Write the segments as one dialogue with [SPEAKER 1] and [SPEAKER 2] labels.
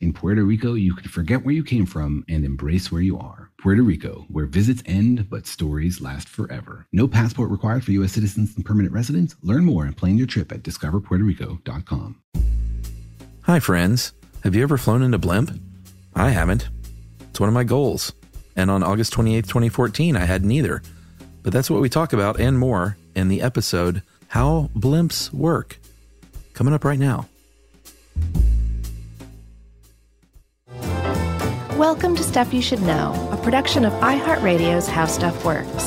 [SPEAKER 1] In Puerto Rico, you can forget where you came from and embrace where you are. Puerto Rico, where visits end but stories last forever. No passport required for U.S. citizens and permanent residents. Learn more and plan your trip at discoverpuertorico.com.
[SPEAKER 2] Hi, friends. Have you ever flown in a blimp? I haven't. It's one of my goals. And on August 28, 2014, I had neither. But that's what we talk about and more in the episode How Blimps Work. Coming up right now.
[SPEAKER 3] Welcome to Stuff You Should Know, a production of iHeartRadio's How Stuff Works.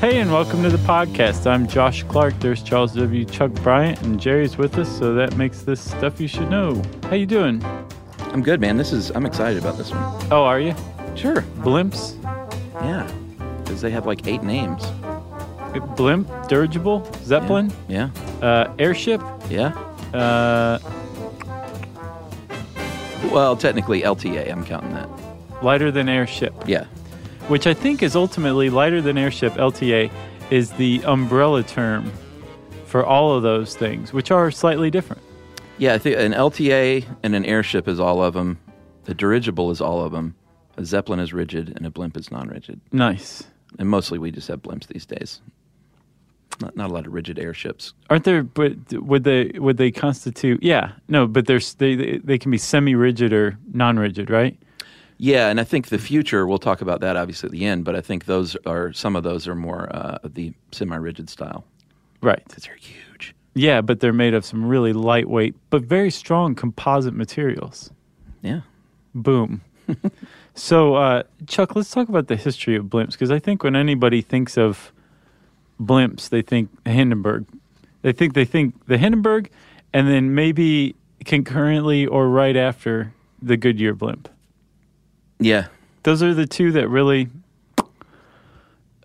[SPEAKER 4] Hey, and welcome to the podcast. I'm Josh Clark. There's Charles W. Chuck Bryant, and Jerry's with us, so that makes this stuff you should know. How you doing?
[SPEAKER 2] I'm good, man. This is I'm excited about this one.
[SPEAKER 4] Oh, are you?
[SPEAKER 2] Sure.
[SPEAKER 4] Blimps,
[SPEAKER 2] Yeah. Because they have like eight names.
[SPEAKER 4] blimp, dirigible, zeppelin,
[SPEAKER 2] Yeah.
[SPEAKER 4] uh, airship,
[SPEAKER 2] Yeah.
[SPEAKER 4] Uh,
[SPEAKER 2] Well, technically LTA. I'm counting that.
[SPEAKER 4] lighter than airship,
[SPEAKER 2] Yeah.
[SPEAKER 4] which I think is ultimately lighter than airship. LTA is the umbrella term for all of those things, which are slightly different.
[SPEAKER 2] Yeah. I think an LTA and an airship is all of them. A dirigible is all of them. A zeppelin is rigid, and a blimp is non-rigid.
[SPEAKER 4] Nice.
[SPEAKER 2] And mostly we just have blimps these days. Not, not a lot of rigid airships.
[SPEAKER 4] Aren't there? But would they would they constitute? Yeah, no, but there's they they, can be semi-rigid or non-rigid, right?
[SPEAKER 2] Yeah, and I think the future, we'll talk about that obviously at the end, but I think those are, some of those are more uh, the semi rigid style
[SPEAKER 4] Right.
[SPEAKER 2] because they're huge.
[SPEAKER 4] Yeah, but they're made of some really lightweight but very strong composite materials.
[SPEAKER 2] Yeah.
[SPEAKER 4] Boom. so, uh, Chuck, let's talk about the history of blimps because I think when anybody thinks of blimps, they think Hindenburg. They think they think the Hindenburg, and then maybe concurrently or right after the Goodyear blimp.
[SPEAKER 2] Yeah.
[SPEAKER 4] Those are the two that really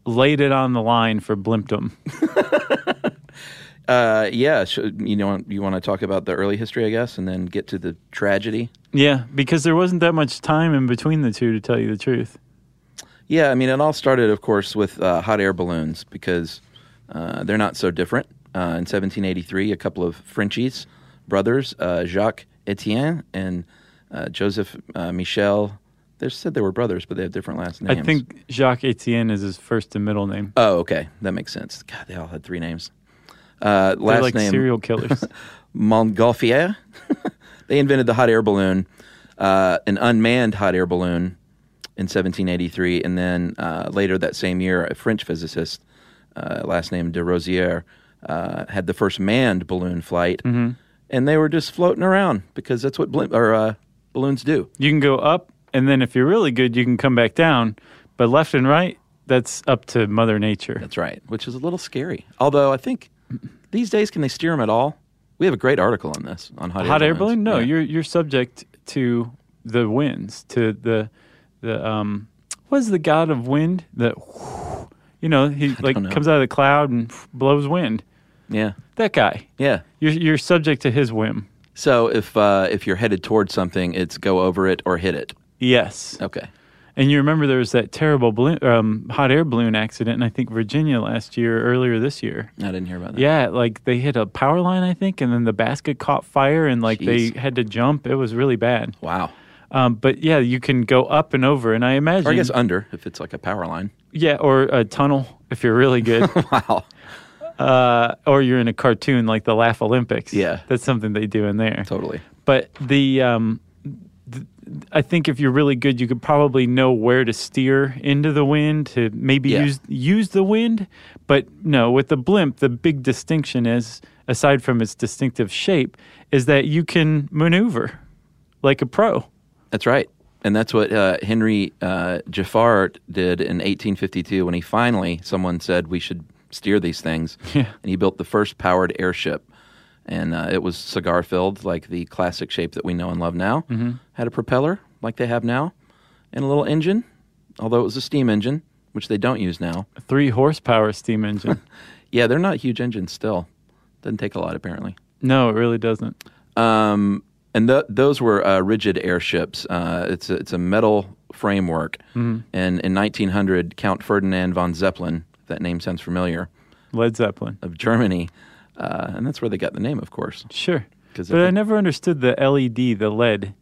[SPEAKER 4] laid it on the line for blimpdom.
[SPEAKER 2] Uh, yeah. sh you know, you want to talk about the early history, I guess, and then get to the tragedy?
[SPEAKER 4] Yeah, because there wasn't that much time in between the two, to tell you the truth.
[SPEAKER 2] Yeah, I mean, it all started, of course, with uh, hot air balloons because uh, they're not so different. Uh, in 1783, a couple of Frenchies, brothers, uh, Jacques Etienne and uh, Joseph uh, Michel, they said they were brothers, but they have different last names.
[SPEAKER 4] I think Jacques Etienne is his first and middle name.
[SPEAKER 2] Oh, okay, that makes sense. God, they all had three names. Uh,
[SPEAKER 4] They're
[SPEAKER 2] last
[SPEAKER 4] like
[SPEAKER 2] name
[SPEAKER 4] serial killers.
[SPEAKER 2] Montgolfier. they invented the hot air balloon, uh, an unmanned hot air balloon in 1783, and then uh, later that same year, a French physicist, uh, last name de Rozier, uh, had the first manned balloon flight,
[SPEAKER 4] Mm-hmm.
[SPEAKER 2] and they were just floating around because that's what blimp, or uh, balloons do.
[SPEAKER 4] you can go up, and then if you're really good, you can come back down. But left and right, that's up to Mother Nature.
[SPEAKER 2] That's right, which is a little scary. Although I think these days, can they steer them at all? We have a great article on this on hot,
[SPEAKER 4] Hot air
[SPEAKER 2] balloons.
[SPEAKER 4] balloon? No,
[SPEAKER 2] Yeah.
[SPEAKER 4] you're you're subject to the winds, to the the um. What's the god of wind? The you know he like
[SPEAKER 2] know.
[SPEAKER 4] comes out of the cloud and blows wind.
[SPEAKER 2] yeah,
[SPEAKER 4] That guy.
[SPEAKER 2] yeah.
[SPEAKER 4] You're you're subject to his whim.
[SPEAKER 2] So if uh, if you're headed towards something, it's go over it or hit it.
[SPEAKER 4] Yes.
[SPEAKER 2] Okay.
[SPEAKER 4] And you remember there was that terrible balloon, um, hot air balloon accident in I think Virginia last year, earlier this year.
[SPEAKER 2] I didn't hear about that.
[SPEAKER 4] Yeah, like they hit a power line, I think, and then the basket caught fire, and like
[SPEAKER 2] Jeez.
[SPEAKER 4] they had to jump. It was really bad.
[SPEAKER 2] Wow.
[SPEAKER 4] Um, but yeah, you can go up and over, and I imagine,
[SPEAKER 2] Or I guess under if it's like a power line.
[SPEAKER 4] yeah, or a tunnel if you're really good.
[SPEAKER 2] wow.
[SPEAKER 4] uh, or you're in a cartoon like the Laff-A-Lympics.
[SPEAKER 2] Yeah.
[SPEAKER 4] that's something they do in there.
[SPEAKER 2] Totally.
[SPEAKER 4] But the, um, th- I think if you're really good, you could probably know where to steer into the wind to maybe
[SPEAKER 2] Yeah.
[SPEAKER 4] use use the wind. But no, with the blimp, the big distinction is, aside from its distinctive shape, is that you can maneuver like a pro.
[SPEAKER 2] That's right. And that's what uh, Henry uh, Giffard did in 1852 when he finally, someone said we should steer these things.
[SPEAKER 4] Yeah.
[SPEAKER 2] And he built the first powered airship. And uh, it was cigar filled, like the classic shape that we know and love now. Mm-hmm. Had a propeller, like they have now, and a little engine, although it was a steam engine, which they don't use now.
[SPEAKER 4] A three horsepower steam engine.
[SPEAKER 2] Yeah, they're not huge engines still. Doesn't take a lot, apparently.
[SPEAKER 4] no, it really doesn't.
[SPEAKER 2] Um, and th- those were uh, rigid airships. Uh, it's a, it's a metal framework. And in 1900, Count Ferdinand von Zeppelin, that name sounds familiar,
[SPEAKER 4] Led Zeppelin.
[SPEAKER 2] of Germany, uh, and that's where they got the name, of course.
[SPEAKER 4] Sure. But I never understood the LED, the lead.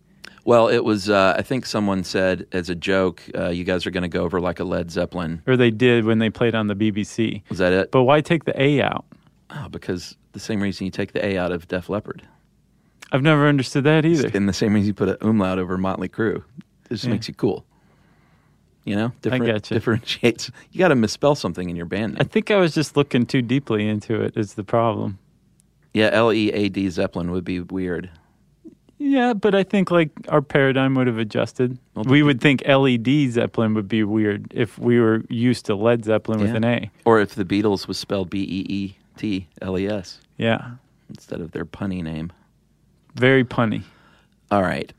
[SPEAKER 2] Well, it was. Uh, I think someone said as a joke, uh, "You guys are going to go over like a Led Zeppelin."
[SPEAKER 4] Or they did when they played on the BBC.
[SPEAKER 2] Was that it?
[SPEAKER 4] But why take the A out?
[SPEAKER 2] Oh, because the same reason you take the A out of Def Leppard,
[SPEAKER 4] I've never understood that either.
[SPEAKER 2] In the same reason you put an umlaut over Motley Crue, it just
[SPEAKER 4] Yeah.
[SPEAKER 2] makes you cool. You know, Different,
[SPEAKER 4] gotcha.
[SPEAKER 2] differentiates. You got to misspell something in your band name.
[SPEAKER 4] I think I was just looking too deeply into it. Is the problem?
[SPEAKER 2] Yeah, L E A D Zeppelin would be weird.
[SPEAKER 4] Yeah, but I think like our paradigm would have adjusted.
[SPEAKER 2] Well,
[SPEAKER 4] we would think LED Zeppelin would be weird if we were used to Led Zeppelin with an A.
[SPEAKER 2] Or if the Beatles was spelled B E E T L E S
[SPEAKER 4] Yeah,
[SPEAKER 2] instead of their punny name.
[SPEAKER 4] Very punny.
[SPEAKER 2] All right.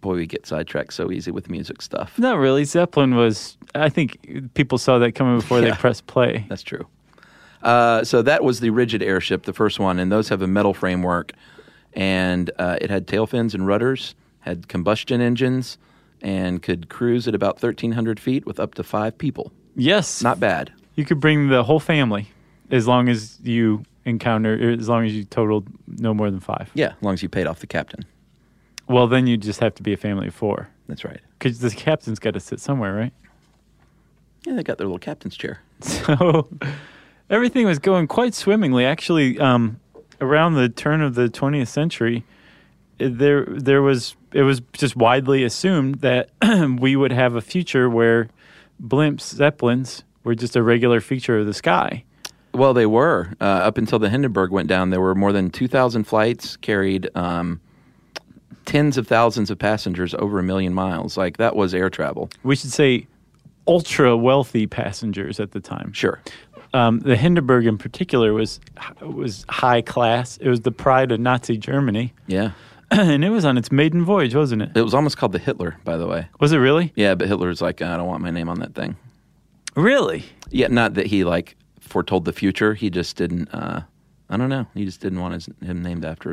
[SPEAKER 2] Boy, we get sidetracked so easy with music stuff.
[SPEAKER 4] Not really. Zeppelin was. I think people saw that coming before
[SPEAKER 2] Yeah.
[SPEAKER 4] they pressed play.
[SPEAKER 2] That's true. Uh, so that was the rigid airship, the first one, and those have a metal framework, and uh, it had tail fins and rudders, had combustion engines, and could cruise at about thirteen hundred feet with up to five people.
[SPEAKER 4] Yes,
[SPEAKER 2] Not bad.
[SPEAKER 4] You could bring the whole family, as long as you encounter, as long as you totaled no more than five.
[SPEAKER 2] Yeah, as long as you paid off the captain.
[SPEAKER 4] Well, then you just have to be a family of four,
[SPEAKER 2] That's right.
[SPEAKER 4] because the captain's got to sit somewhere, right?
[SPEAKER 2] Yeah, they got their little captain's chair.
[SPEAKER 4] So everything was going quite swimmingly. Actually, um, around the turn of the 20th century, there there was it was just widely assumed that we would have a future where blimps, zeppelins, were just a regular feature of the sky.
[SPEAKER 2] Well, they were uh, up until the Hindenburg went down. There were more than two thousand flights, carried um, tens of thousands of passengers over a million miles. Like that was air travel.
[SPEAKER 4] We should say ultra wealthy passengers at the time.
[SPEAKER 2] Sure.
[SPEAKER 4] Um, the Hindenburg, in particular, was was high class. It was the pride of Nazi Germany,
[SPEAKER 2] Yeah.
[SPEAKER 4] and it was on its maiden voyage, wasn't it?
[SPEAKER 2] It was almost called the Hitler, by the way.
[SPEAKER 4] Was it really?
[SPEAKER 2] Yeah, but Hitler's like, I don't want my name on that thing.
[SPEAKER 4] Really?
[SPEAKER 2] Yeah, not that he like foretold the future. He just didn't. Uh, I don't know. He just didn't want his, him named after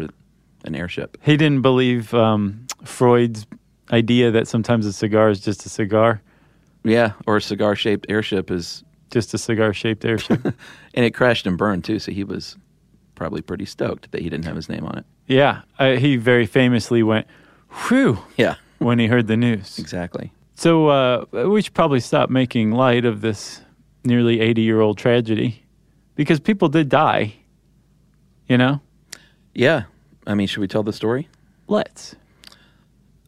[SPEAKER 2] an airship.
[SPEAKER 4] He didn't believe um, Freud's idea that sometimes a cigar is just a cigar,
[SPEAKER 2] Yeah, or a cigar-shaped airship is,
[SPEAKER 4] just a cigar-shaped airship.
[SPEAKER 2] and it crashed and burned too. So he was probably pretty stoked that he didn't have his name on it.
[SPEAKER 4] yeah, uh, he very famously went, "Whew!"
[SPEAKER 2] Yeah,
[SPEAKER 4] when he heard the news.
[SPEAKER 2] exactly.
[SPEAKER 4] So uh, we should probably stop making light of this nearly 80 year old tragedy because people did die. You know?
[SPEAKER 2] Yeah, I mean, should we tell the story?
[SPEAKER 4] Let's.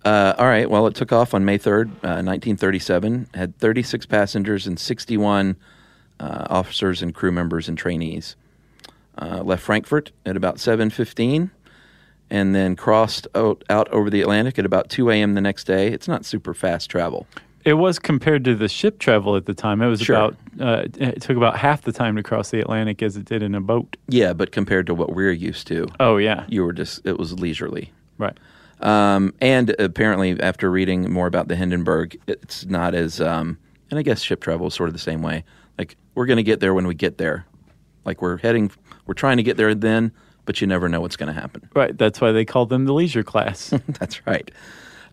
[SPEAKER 2] Uh, all right. Well, it took off on May 3rd, uh, 1937, had 36 passengers and 61 uh, officers and crew members and trainees. Uh, left Frankfurt at about 7.15 and then crossed out, out over the Atlantic at about 2 a.m. the next day. It's not super fast travel.
[SPEAKER 4] It was compared to the ship travel at the time. It was
[SPEAKER 2] Sure.
[SPEAKER 4] about, uh, it took about half the time to cross the Atlantic as it did in a boat.
[SPEAKER 2] Yeah, but compared to what we're used to,
[SPEAKER 4] Oh, yeah.
[SPEAKER 2] you were just, it was leisurely.
[SPEAKER 4] Right.
[SPEAKER 2] Um, and apparently, after reading more about the Hindenburg, it's not as, um, and I guess ship travel is sort of the same way. Like, we're going to get there when we get there. Like, we're heading, we're trying to get there then, but you never know what's going to happen.
[SPEAKER 4] Right. That's why they called them the leisure class.
[SPEAKER 2] That's right.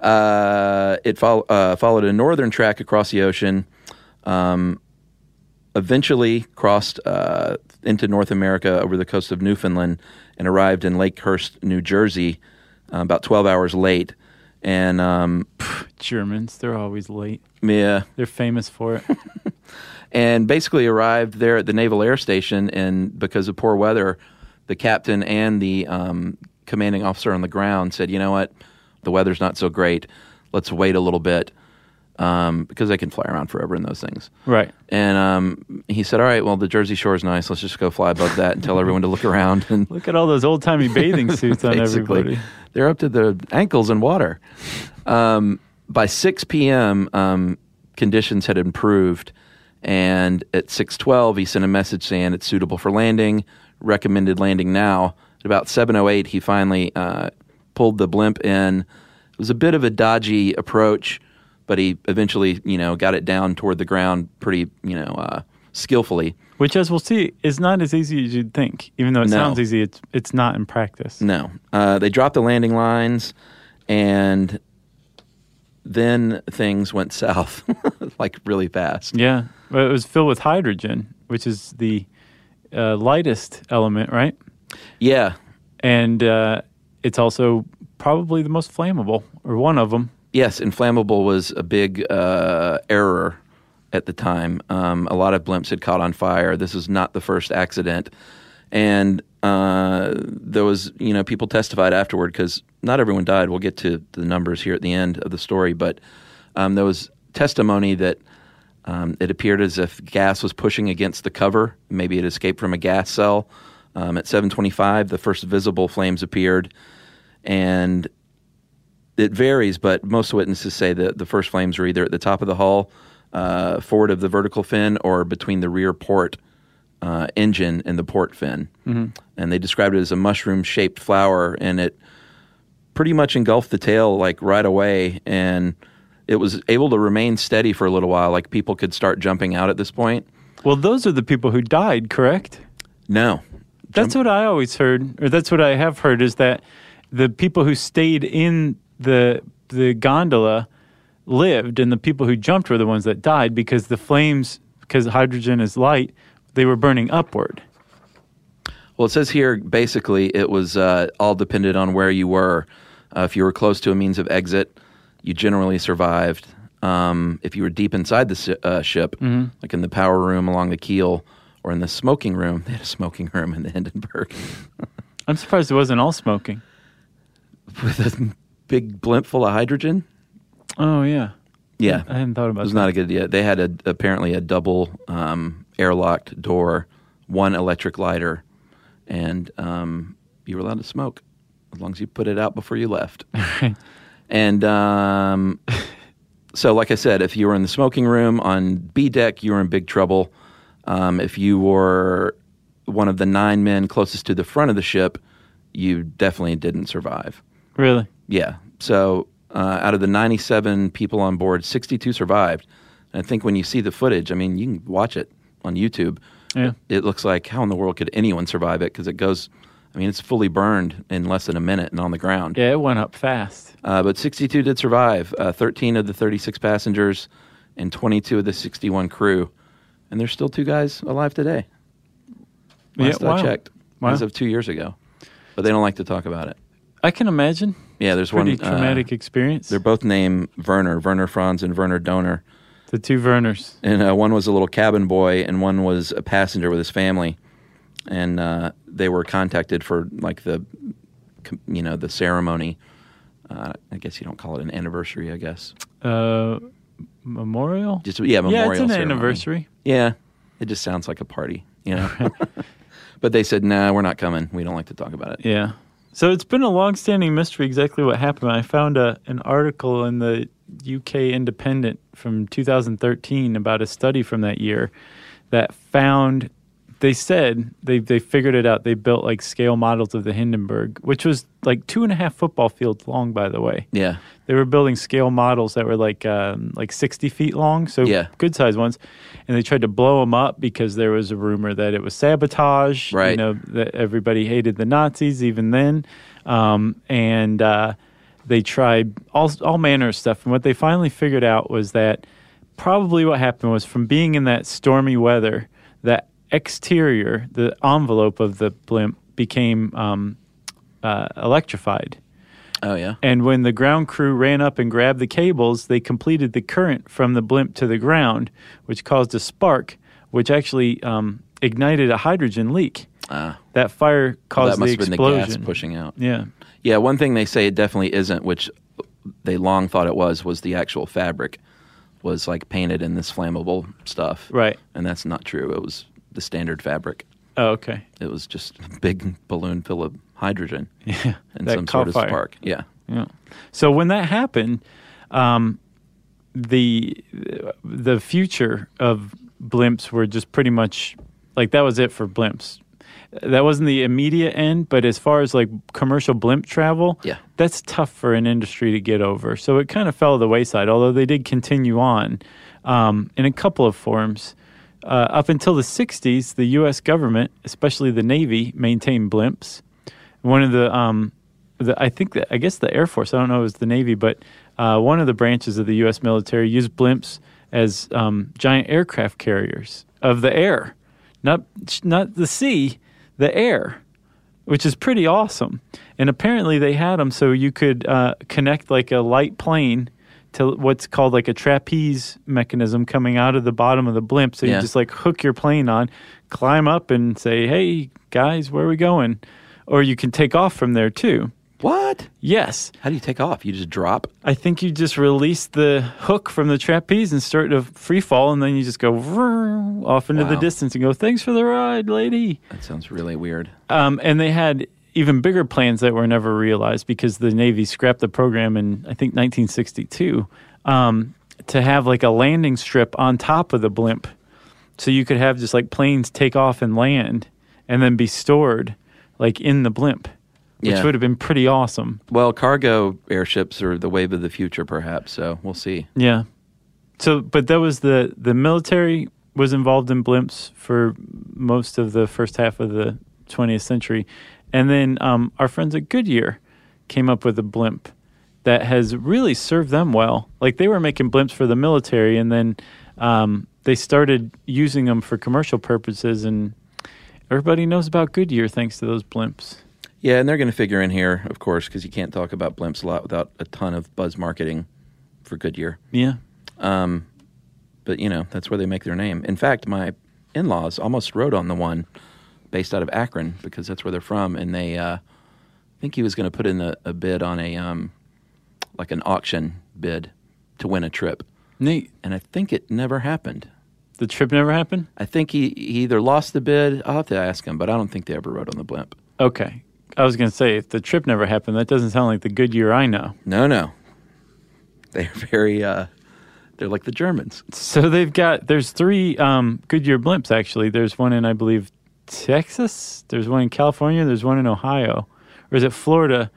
[SPEAKER 2] Uh, it fol- uh, followed a northern track across the ocean, um, eventually crossed uh, into North America over the coast of Newfoundland and arrived in Lakehurst, New Jersey, uh, about 12 hours late. And um,
[SPEAKER 4] Germans, they're always late.
[SPEAKER 2] yeah,
[SPEAKER 4] They're famous for it.
[SPEAKER 2] and basically arrived there at the Naval Air Station. And because of poor weather, the captain and the um, commanding officer on the ground said, "You know what? The weather's not so great. Let's wait a little bit." Um, because they can fly around forever in those things.
[SPEAKER 4] Right.
[SPEAKER 2] And um, he said, "All right, well, the Jersey Shore is nice. Let's just go fly above that and tell everyone to look around." And
[SPEAKER 4] Look at all those old timey bathing suits on everybody.
[SPEAKER 2] they're up to the ankles in water. Um, by 6 p.m., um, conditions had improved, and at 6:12, he sent a message saying it's suitable for landing, recommended landing now. At about 7:08, he finally uh, pulled the blimp in. It was a bit of a dodgy approach, but he eventually, you know, got it down toward the ground pretty, you know, uh, skillfully.
[SPEAKER 4] Which, as we'll see, is not as easy as you'd think. Even though it
[SPEAKER 2] No.
[SPEAKER 4] sounds easy, it's it's not in practice.
[SPEAKER 2] No. Uh, they dropped the landing lines, and then things went south, like really fast.
[SPEAKER 4] Yeah, but it was filled with hydrogen, which is the uh, lightest element, right?
[SPEAKER 2] Yeah.
[SPEAKER 4] And uh, it's also probably the most flammable, or one of them.
[SPEAKER 2] Yes, inflammable was a big uh, error at the time. Um, a lot of blimps had caught on fire. This is not the first accident. And uh, there was, you know, people testified afterward because not everyone died. We'll get to the numbers here at the end of the story, but um, there was testimony that um, it appeared as if gas was pushing against the cover. Maybe it escaped from a gas cell. Um, at 7:25, the first visible flames appeared, and it varies, but most witnesses say that the first flames were either at the top of the hull, uh, forward of the vertical fin, or between the rear port uh, engine and the port fin. Mm-hmm. And they described it as a mushroom shaped flower, and it pretty much engulfed the tail like right away. And it was able to remain steady for a little while. Like people could start jumping out at this point.
[SPEAKER 4] Well, those are the people who died, correct?
[SPEAKER 2] No.
[SPEAKER 4] That's what I always heard, or that's what I have heard, is that the people who stayed in the the gondola lived, and the people who jumped were the ones that died because the flames, because hydrogen is light, they were burning upward.
[SPEAKER 2] Well, it says here basically it was uh, all dependent on where you were. Uh, if you were close to a means of exit, you generally survived. Um, if you were deep inside the si- uh, ship, like in the power room along the keel or in the smoking room, they had a smoking room in the Hindenburg
[SPEAKER 4] I'm surprised it wasn't all smoking.
[SPEAKER 2] with a big blimp full of hydrogen.
[SPEAKER 4] Oh yeah,
[SPEAKER 2] Yeah,
[SPEAKER 4] I hadn't thought about. That.
[SPEAKER 2] It was
[SPEAKER 4] that.
[SPEAKER 2] not a good idea. They had a, apparently a double um, airlocked door, one electric lighter, and um, you were allowed to smoke as long as you put it out before you left. and um, so, like I said, if you were in the smoking room on B deck, you were in big trouble. Um, if you were one of the nine men closest to the front of the ship, you definitely didn't survive.
[SPEAKER 4] Really.
[SPEAKER 2] Yeah. So uh, out of the 97 people on board, 62 survived. And I think when you see the footage, I mean, you can watch it on YouTube.
[SPEAKER 4] Yeah.
[SPEAKER 2] It looks like how in the world could anyone survive it? Because it goes, I mean, it's fully burned in less than a minute and on the ground.
[SPEAKER 4] Yeah, it went up fast.
[SPEAKER 2] Uh, but 62 did survive. Uh, 13 of the 36 passengers and 22 of the 61 crew. And there's still two guys alive today. Last
[SPEAKER 4] yeah, wow.
[SPEAKER 2] I checked,
[SPEAKER 4] Wow.
[SPEAKER 2] as of two years ago. But they don't like to talk about it.
[SPEAKER 4] I can imagine.
[SPEAKER 2] Yeah, there's
[SPEAKER 4] Pretty
[SPEAKER 2] one. uh,
[SPEAKER 4] traumatic experience.
[SPEAKER 2] They're both named Werner, Werner Franz and Werner Doehner.
[SPEAKER 4] the two Werners.
[SPEAKER 2] And uh, one was a little cabin boy, and one was a passenger with his family. And uh, they were contacted for like the, you know, the ceremony. Uh, I guess you don't call it an anniversary. I guess
[SPEAKER 4] Uh, memorial.
[SPEAKER 2] just yeah, memorial.
[SPEAKER 4] yeah, it's an
[SPEAKER 2] ceremony.
[SPEAKER 4] anniversary.
[SPEAKER 2] Yeah, it just sounds like a party, you know. but they said, "Nah, we're not coming. We don't like to talk about it."
[SPEAKER 4] Yeah. So it's been a long-standing mystery exactly what happened. I found a, an article in the UK Independent from 2013 about a study from that year that found they said they they figured it out. They built like scale models of the Hindenburg, which was like two and a half football fields long, by the way.
[SPEAKER 2] Yeah,
[SPEAKER 4] They were building scale models that were like um, like 60 feet long, so
[SPEAKER 2] Yeah.
[SPEAKER 4] good sized ones. And they tried to blow them up because there was a rumor that it was sabotage.
[SPEAKER 2] Right.
[SPEAKER 4] You know that everybody hated the Nazis even then, um, and uh, they tried all all manner of stuff. And what they finally figured out was that probably what happened was from being in that stormy weather, that exterior, the envelope of the blimp became um, uh, electrified
[SPEAKER 2] Oh yeah.
[SPEAKER 4] And when the ground crew ran up and grabbed the cables, they completed the current from the blimp to the ground, which caused a spark, which actually um, ignited a hydrogen leak.
[SPEAKER 2] Ah.
[SPEAKER 4] That fire caused Well,
[SPEAKER 2] that must
[SPEAKER 4] the
[SPEAKER 2] have been the gas pushing out.
[SPEAKER 4] Yeah.
[SPEAKER 2] Yeah, one thing they say it definitely isn't, which they long thought it was, was the actual fabric was like painted in this flammable stuff.
[SPEAKER 4] Right.
[SPEAKER 2] And that's not true. It was the standard fabric.
[SPEAKER 4] Oh, okay.
[SPEAKER 2] It was just a big balloon full of hydrogen
[SPEAKER 4] Yeah.
[SPEAKER 2] and
[SPEAKER 4] that
[SPEAKER 2] some sort of
[SPEAKER 4] fire.
[SPEAKER 2] spark. Yeah.
[SPEAKER 4] Yeah. So when that happened, um, the the future of blimps were just pretty much like that was it for blimps. That wasn't the immediate end, but as far as like commercial blimp travel,
[SPEAKER 2] Yeah.
[SPEAKER 4] that's tough for an industry to get over. So it kind of fell to the wayside. Although they did continue on um, in a couple of forms. Uh, up until the 60s, the U.S. government, especially the Navy, maintained blimps. One of the, um, the I think that I guess the Air Force, I don't know, if it was the Navy, but uh, one of the branches of the U.S. military used blimps as um, giant aircraft carriers of the air, not not the sea, the air, which is pretty awesome. And apparently they had them so you could uh, connect like a light plane to what's called like a trapeze mechanism coming out of the bottom of the blimp. So
[SPEAKER 2] Yeah.
[SPEAKER 4] you just like hook your plane on, climb up, and say, "Hey guys, where are we going?" Or you can take off from there too.
[SPEAKER 2] What?
[SPEAKER 4] Yes,
[SPEAKER 2] How do you take off? You just drop?
[SPEAKER 4] I think you just release the hook from the trapeze and start to free fall, and then you just go vroom off into the distance and go, "Thanks for the ride, lady."
[SPEAKER 2] That sounds really weird.
[SPEAKER 4] Um, and they had even bigger plans that were never realized because the Navy scrapped the program in, I think, 1962 um, to have like a landing strip on top of the blimp. So you could have just like planes take off and land and then be stored like in the blimp, which
[SPEAKER 2] Yeah.
[SPEAKER 4] would have been pretty awesome.
[SPEAKER 2] Well, cargo airships are the wave of the future, perhaps. So we'll see.
[SPEAKER 4] Yeah. So, but that was the the military was involved in blimps for most of the first half of the 20th century, and then um, our friends at Goodyear came up with a blimp that has really served them well. Like they were making blimps for the military, and then um, they started using them for commercial purposes, and everybody knows about Goodyear thanks to those blimps.
[SPEAKER 2] Yeah, and they're going to figure in here, of course, because you can't talk about blimps a lot without a ton of buzz marketing for Goodyear.
[SPEAKER 4] Yeah.
[SPEAKER 2] Um, but you know that's where they make their name. In fact, my in-laws almost rode on the one based out of Akron because that's where they're from, and they uh, I think he was going to put in a, a bid on a um, like an auction bid to win a trip,
[SPEAKER 4] Neat.
[SPEAKER 2] and I think it never happened.
[SPEAKER 4] The trip never happened.
[SPEAKER 2] I think he, he either lost the bid. I'll have to ask him, but I don't think they ever rode on the blimp.
[SPEAKER 4] Okay. I was going to say, if the trip never happened, that doesn't sound like the Goodyear I know.
[SPEAKER 2] No, no, they're very uh, they're like the Germans.
[SPEAKER 4] So they've got, there's three um, Goodyear blimps, actually. There's one in, I believe, Texas. There's one in California. There's one in Ohio. Or is it Florida,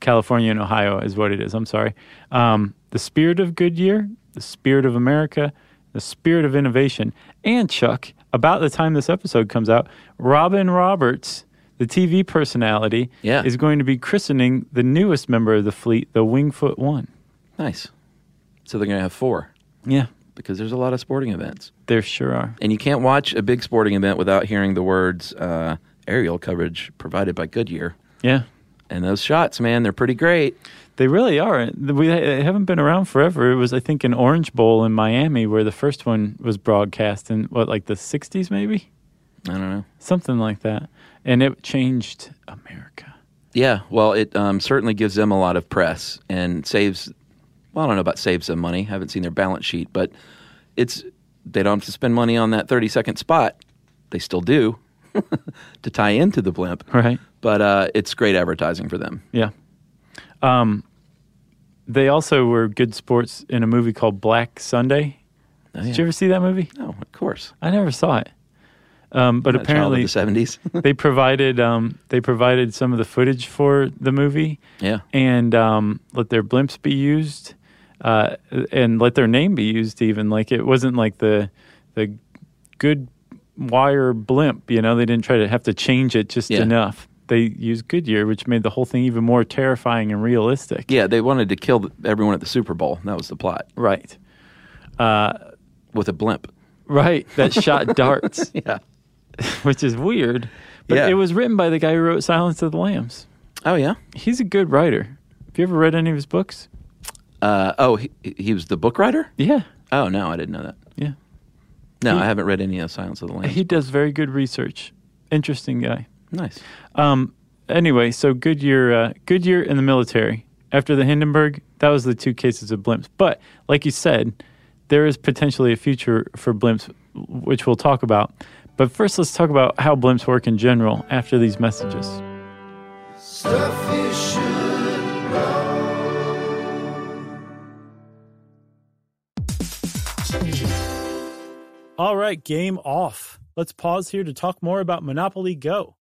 [SPEAKER 4] California, and Ohio is what it is. I'm sorry. Um, the spirit of Goodyear, the spirit of America, the spirit of innovation. And Chuck, about the time this episode comes out, Robin Roberts, the TV personality,
[SPEAKER 2] Yeah.
[SPEAKER 4] is going to be christening the newest member of the fleet, the Wingfoot One.
[SPEAKER 2] Nice. So they're going to have four
[SPEAKER 4] Yeah,
[SPEAKER 2] because there's a lot of sporting events.
[SPEAKER 4] there sure are.
[SPEAKER 2] And you can't watch a big sporting event without hearing the words uh, aerial coverage provided by Goodyear.
[SPEAKER 4] Yeah.
[SPEAKER 2] And those shots, man, they're pretty great.
[SPEAKER 4] They really are. We they haven't been around forever. It was, I think, an Orange Bowl in Miami where the first one was broadcast in what, like the '60s, maybe
[SPEAKER 2] I don't know.
[SPEAKER 4] something like that, and it changed America.
[SPEAKER 2] Yeah, well, it um, certainly gives them a lot of press and saves. Well, I don't know about saves them money. I haven't seen their balance sheet, but it's they don't have to spend money on that thirty second spot. They still do to tie into the blimp,
[SPEAKER 4] Right?
[SPEAKER 2] But uh, it's great advertising for them.
[SPEAKER 4] Yeah. Um, they also were good sports in a movie called Black Sunday.
[SPEAKER 2] Oh,
[SPEAKER 4] Did you ever see that movie?
[SPEAKER 2] No, of course.
[SPEAKER 4] I never saw it. Um, but apparently,
[SPEAKER 2] the seventies.
[SPEAKER 4] they provided um, they provided some of the footage for the movie.
[SPEAKER 2] yeah,
[SPEAKER 4] and um, let their blimps be used, uh, and let their name be used. Even like it wasn't like the the good wire blimp. You know, they didn't try to have to change it just
[SPEAKER 2] Yeah.
[SPEAKER 4] enough. They used Goodyear, which made the whole thing even more terrifying and realistic.
[SPEAKER 2] yeah. They wanted to kill everyone at the Super Bowl. That was the plot
[SPEAKER 4] Right,
[SPEAKER 2] with a blimp.
[SPEAKER 4] right. That shot darts,
[SPEAKER 2] Yeah.
[SPEAKER 4] which is weird. But
[SPEAKER 2] Yeah.
[SPEAKER 4] it was written by the guy who wrote Silence of the Lambs.
[SPEAKER 2] Oh yeah.
[SPEAKER 4] He's a good writer. Have you ever read any of his books?
[SPEAKER 2] Uh, oh, he, he was the book writer.
[SPEAKER 4] Yeah,
[SPEAKER 2] Oh no, I didn't know that.
[SPEAKER 4] yeah.
[SPEAKER 2] No,
[SPEAKER 4] He-
[SPEAKER 2] I haven't read any of Silence of the Lambs.
[SPEAKER 4] He does very good research. Interesting guy.
[SPEAKER 2] Nice.
[SPEAKER 4] Um. Anyway, so Goodyear, uh, Goodyear in the military. After the Hindenburg, that was the two cases of blimps. But like you said, there is potentially a future for blimps, which we'll talk about. But first, let's talk about how blimps work in general after these messages.
[SPEAKER 5] Stuff you should know.
[SPEAKER 4] All right, game off. Let's pause here to talk more about Monopoly Go.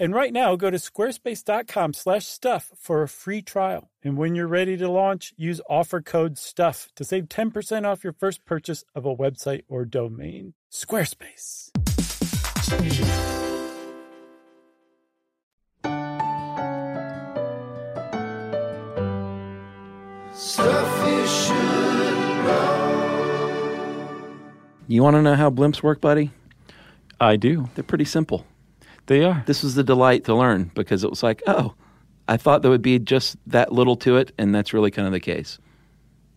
[SPEAKER 4] And right now, go to squarespace.com slash stuff for a free trial. And when you're ready to launch, use offer code STUFF to save 10% off your first purchase of a website or domain. Squarespace.
[SPEAKER 5] Stuff you should know.
[SPEAKER 2] You want to know how blimps work, buddy?
[SPEAKER 4] I do.
[SPEAKER 2] They're pretty simple.
[SPEAKER 4] They are.
[SPEAKER 2] This was the delight to learn because it was like, oh, I thought there would be just that little to it, and that's really kind of the case.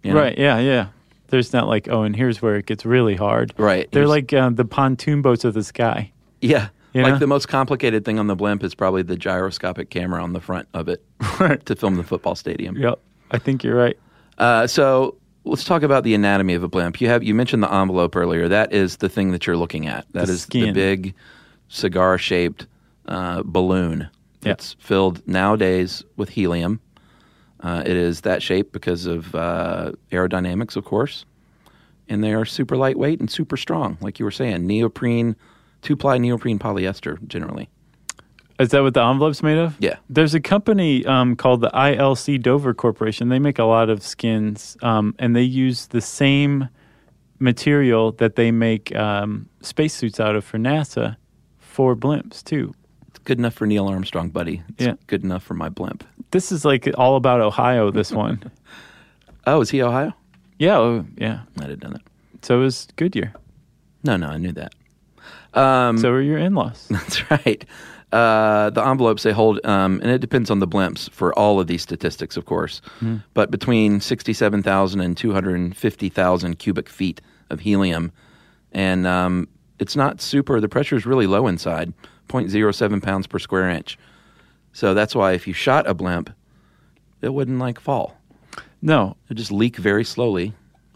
[SPEAKER 2] You know?
[SPEAKER 4] Right, yeah, yeah. There's not like, oh, and here's where it gets really hard.
[SPEAKER 2] Right.
[SPEAKER 4] They're
[SPEAKER 2] Here's-
[SPEAKER 4] like uh, the pontoon boats of the sky.
[SPEAKER 2] Yeah.
[SPEAKER 4] You
[SPEAKER 2] like
[SPEAKER 4] know?
[SPEAKER 2] the most complicated thing on the blimp is probably the gyroscopic camera on the front of it
[SPEAKER 4] Right.
[SPEAKER 2] to film the football stadium.
[SPEAKER 4] Yep. I think you're right.
[SPEAKER 2] Uh, so let's talk about the anatomy of a blimp. You have you mentioned the envelope earlier. That is the thing that you're looking at. That
[SPEAKER 4] The
[SPEAKER 2] is the
[SPEAKER 4] skin.
[SPEAKER 2] Big cigar-shaped uh, balloon.
[SPEAKER 4] Yeah.
[SPEAKER 2] It's filled nowadays with helium. Uh, it is that shape because of uh, aerodynamics, of course, and they are super lightweight and super strong, like you were saying. Neoprene, two-ply neoprene polyester, generally.
[SPEAKER 4] Is that what the envelope's made of?
[SPEAKER 2] Yeah.
[SPEAKER 4] There's a company um, called the ILC Dover Corporation. They make a lot of skins, um, and they use the same material that they make um, spacesuits out of for NASA for blimps too.
[SPEAKER 2] It's good enough for Neil Armstrong, buddy. It's
[SPEAKER 4] Yeah.
[SPEAKER 2] good enough for my blimp.
[SPEAKER 4] This is like all about Ohio. This one,
[SPEAKER 2] Oh, is he Ohio?
[SPEAKER 4] yeah, oh, yeah.
[SPEAKER 2] I didn't know that.
[SPEAKER 4] So is Goodyear.
[SPEAKER 2] No, no, I knew that. Um,
[SPEAKER 4] So are your in-laws.
[SPEAKER 2] That's right. Uh, the envelopes they hold, um, and it depends on the blimps for all of these statistics, of course, but between 67,000 and 250,000 cubic feet of helium. And um, it's not super, the pressure is really low inside, 0.07 pounds per square inch. So that's why if you shot a blimp, it wouldn't like fall.
[SPEAKER 4] No,
[SPEAKER 2] It just leak very slowly,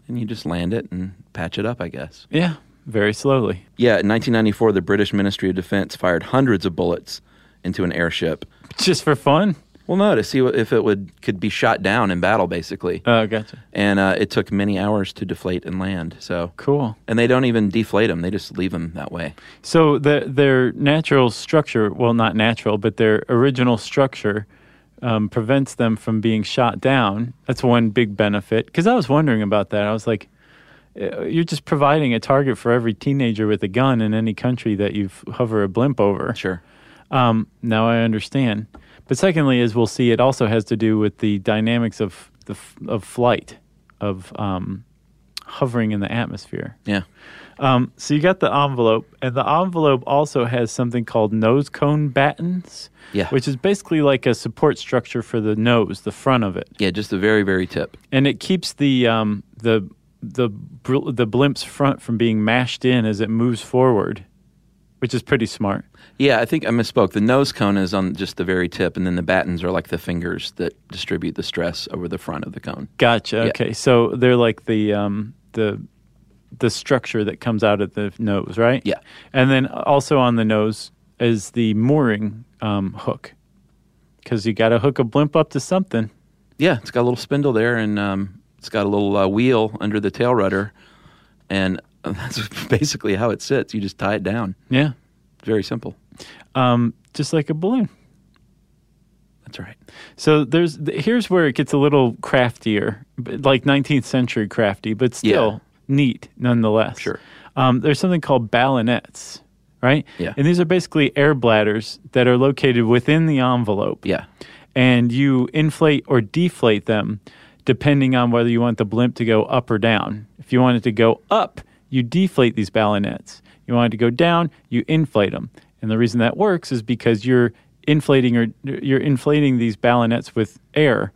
[SPEAKER 2] and you just land it and patch it up, I guess.
[SPEAKER 4] yeah, very slowly.
[SPEAKER 2] Yeah, in 1994, the British Ministry of Defense fired hundreds of bullets into an airship.
[SPEAKER 4] Just for fun.
[SPEAKER 2] Well, no, to see what, if it would could be shot down in battle, basically.
[SPEAKER 4] Oh, gotcha.
[SPEAKER 2] And uh, it took many hours to deflate and land. So,
[SPEAKER 4] Cool.
[SPEAKER 2] and they don't even deflate them; they just leave them that way.
[SPEAKER 4] So the, their natural structure, well, not natural, but their original structure um, prevents them from being shot down. That's one big benefit. Because I was wondering about that. I was like, uh, you're just providing a target for every teenager with a gun in any country that you hover a blimp over.
[SPEAKER 2] Sure.
[SPEAKER 4] Um, now I understand. But secondly, as we'll see, it also has to do with the dynamics of the of flight, of um, hovering in the atmosphere.
[SPEAKER 2] Yeah.
[SPEAKER 4] Um, so you got the envelope, and the envelope also has something called nose cone battens,
[SPEAKER 2] Yeah.
[SPEAKER 4] which is basically like a support structure for the nose, the front of it,
[SPEAKER 2] Yeah, just the very, very tip.
[SPEAKER 4] and it keeps the um, the the the blimp's front from being mashed in as it moves forward, which is pretty smart.
[SPEAKER 2] Yeah, I think I misspoke. The nose cone is on just the very tip, and then the battens are like the fingers that distribute the stress over the front of the cone.
[SPEAKER 4] Gotcha.
[SPEAKER 2] Yeah.
[SPEAKER 4] Okay, so they're like the um, the the structure that comes out of the nose, right?
[SPEAKER 2] Yeah.
[SPEAKER 4] And then also on the nose is the mooring um, hook, because you got to hook a blimp up to something.
[SPEAKER 2] Yeah, it's got a little spindle there, and um, it's got a little uh, wheel under the tail rudder, and that's basically how it sits. You just tie it down.
[SPEAKER 4] Yeah.
[SPEAKER 2] Very simple.
[SPEAKER 4] Um, just like a balloon.
[SPEAKER 2] That's right.
[SPEAKER 4] So there's here's where it gets a little craftier, like 19th century crafty, but still
[SPEAKER 2] Yeah.
[SPEAKER 4] neat nonetheless.
[SPEAKER 2] Sure.
[SPEAKER 4] Um, there's something called ballonets, right?
[SPEAKER 2] Yeah.
[SPEAKER 4] And these are basically air bladders that are located within the envelope.
[SPEAKER 2] Yeah.
[SPEAKER 4] And you inflate or deflate them depending on whether you want the blimp to go up or down. If you want it to go up, you deflate these ballonets. You want it to go down, you inflate them. And the reason that works is because you're inflating or you're inflating these ballonets with air